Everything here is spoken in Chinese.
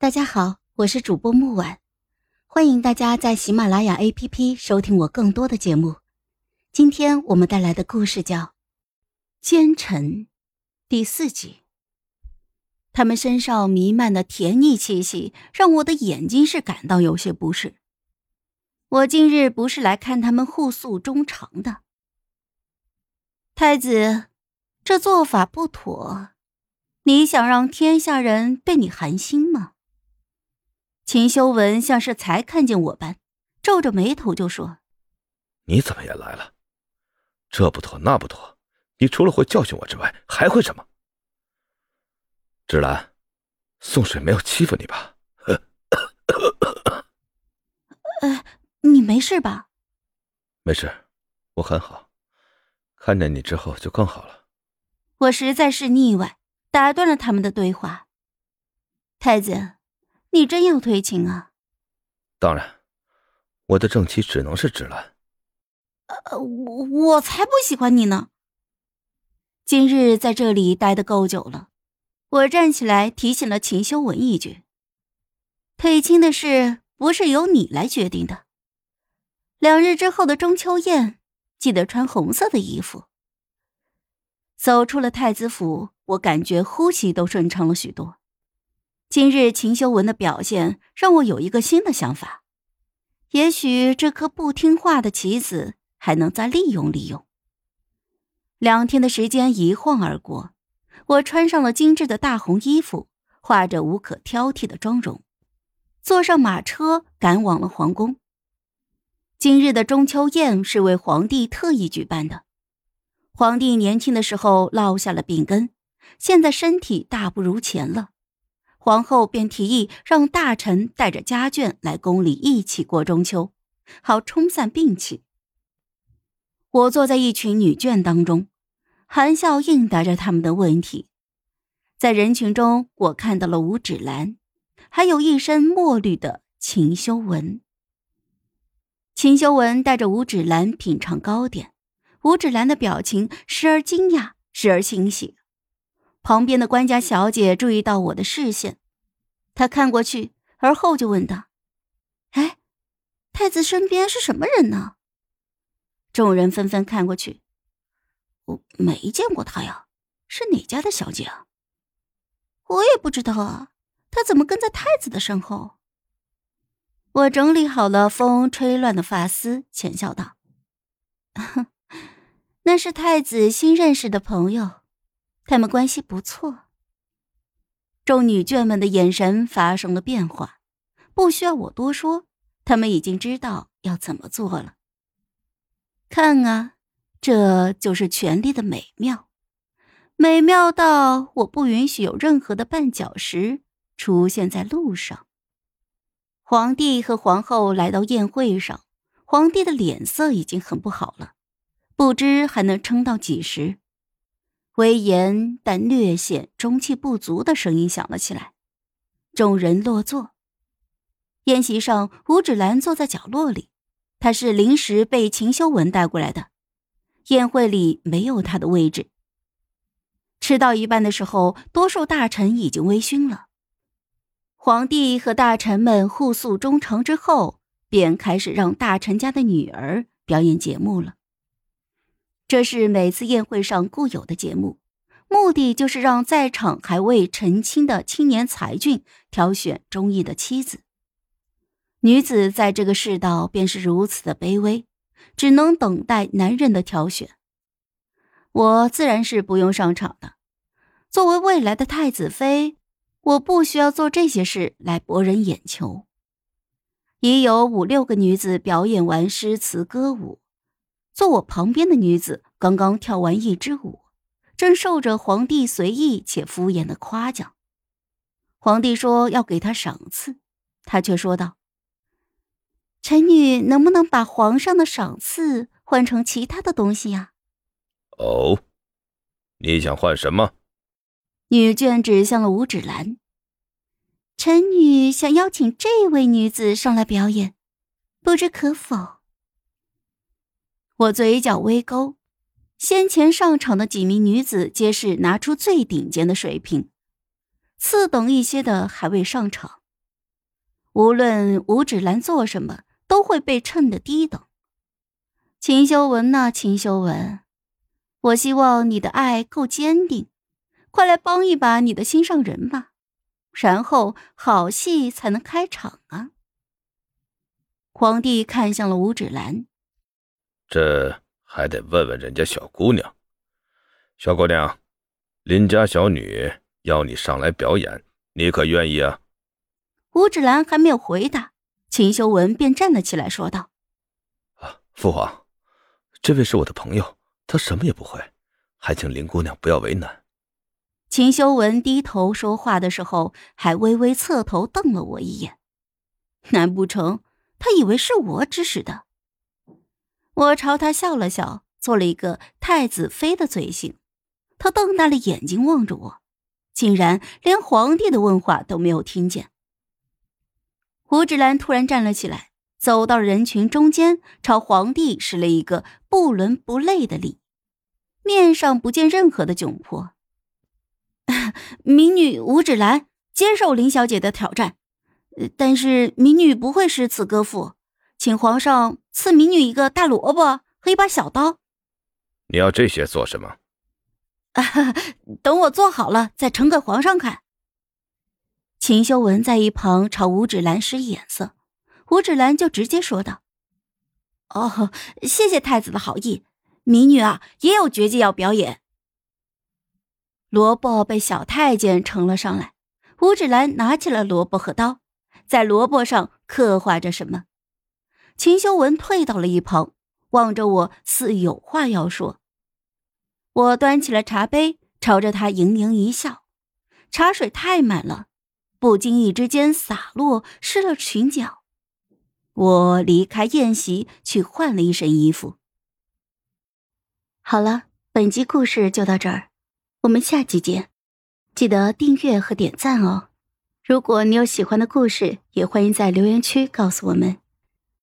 大家好，我是主播木婉，欢迎大家在喜马拉雅 APP 收听我更多的节目。今天我们带来的故事叫《奸臣》第四集。他们身上弥漫的甜腻气息，让我的眼睛是感到有些不适。我今日不是来看他们互诉衷肠的，太子，这做法不妥。你想让天下人对你寒心吗？秦修文像是才看见我般，皱着眉头就说：“你怎么也来了？这不妥那不妥，你除了会教训我之外，还会什么？”芷兰，宋水没有欺负你吧？呃，你没事吧？没事，我很好。看见你之后就更好了。我实在是腻歪。打断了他们的对话。太子，你真要退亲啊？当然，我的正妻只能是芷兰。呃，我我才不喜欢你呢。今日在这里待的够久了，我站起来提醒了秦修文一句：“退亲的事不是由你来决定的。两日之后的中秋宴，记得穿红色的衣服。”走出了太子府。我感觉呼吸都顺畅了许多。今日秦修文的表现让我有一个新的想法，也许这颗不听话的棋子还能再利用利用。两天的时间一晃而过，我穿上了精致的大红衣服，画着无可挑剔的妆容，坐上马车赶往了皇宫。今日的中秋宴是为皇帝特意举办的，皇帝年轻的时候落下了病根。现在身体大不如前了，皇后便提议让大臣带着家眷来宫里一起过中秋，好冲散病气。我坐在一群女眷当中，含笑应答着他们的问题。在人群中，我看到了吴芷兰，还有一身墨绿的秦修文。秦修文带着吴芷兰品尝糕点，吴芷兰的表情时而惊讶，时而欣喜。旁边的官家小姐注意到我的视线，她看过去，而后就问道：“哎，太子身边是什么人呢？”众人纷纷看过去，我没见过他呀，是哪家的小姐啊？我也不知道啊，他怎么跟在太子的身后？我整理好了风吹乱的发丝，浅笑道：“ 那是太子新认识的朋友。”他们关系不错。众女眷们的眼神发生了变化，不需要我多说，他们已经知道要怎么做了。看啊，这就是权力的美妙，美妙到我不允许有任何的绊脚石出现在路上。皇帝和皇后来到宴会上，皇帝的脸色已经很不好了，不知还能撑到几时。威严但略显中气不足的声音响了起来，众人落座。宴席上，吴芷兰坐在角落里，她是临时被秦修文带过来的，宴会里没有她的位置。吃到一半的时候，多数大臣已经微醺了。皇帝和大臣们互诉衷肠之后，便开始让大臣家的女儿表演节目了。这是每次宴会上固有的节目，目的就是让在场还未成亲的青年才俊挑选中意的妻子。女子在这个世道便是如此的卑微，只能等待男人的挑选。我自然是不用上场的，作为未来的太子妃，我不需要做这些事来博人眼球。已有五六个女子表演完诗词歌舞。坐我旁边的女子刚刚跳完一支舞，正受着皇帝随意且敷衍的夸奖。皇帝说要给她赏赐，她却说道：“臣女能不能把皇上的赏赐换成其他的东西呀？”哦，你想换什么？女眷指向了五指兰。臣女想邀请这位女子上来表演，不知可否？我嘴角微勾，先前上场的几名女子皆是拿出最顶尖的水平，次等一些的还未上场，无论吴芷兰做什么，都会被衬得低等。秦修文呐，秦修文，我希望你的爱够坚定，快来帮一把你的心上人吧，然后好戏才能开场啊！皇帝看向了吴芷兰，这还得问问人家小姑娘。小姑娘，林家小女要你上来表演，你可愿意啊？吴芷兰还没有回答，秦修文便站了起来，说道：“啊，父皇，这位是我的朋友，他什么也不会，还请林姑娘不要为难。”秦修文低头说话的时候，还微微侧头瞪了我一眼，难不成他以为是我指使的？我朝他笑了笑，做了一个太子妃的嘴型。他瞪大了眼睛望着我，竟然连皇帝的问话都没有听见。吴芷兰突然站了起来，走到人群中间，朝皇帝施了一个不伦不类的礼，面上不见任何的窘迫。民女吴芷兰接受林小姐的挑战，但是民女不会诗词歌赋，请皇上赐民女一个大萝卜和一把小刀。你要这些做什么？等我做好了再呈给皇上看。秦修文在一旁朝吴芷兰使眼色，吴芷兰就直接说道：“哦，谢谢太子的好意，民女啊也有绝技要表演。”萝卜被小太监呈了上来，吴芷兰拿起了萝卜和刀，在萝卜上刻画着什么。秦修文退到了一旁，望着我，似有话要说。我端起了茶杯，朝着他盈盈一笑，茶水太满了。不经意之间洒落，湿了裙角。我离开宴席，去换了一身衣服。好了，本集故事就到这儿，我们下集见，记得订阅和点赞哦。如果你有喜欢的故事，也欢迎在留言区告诉我们。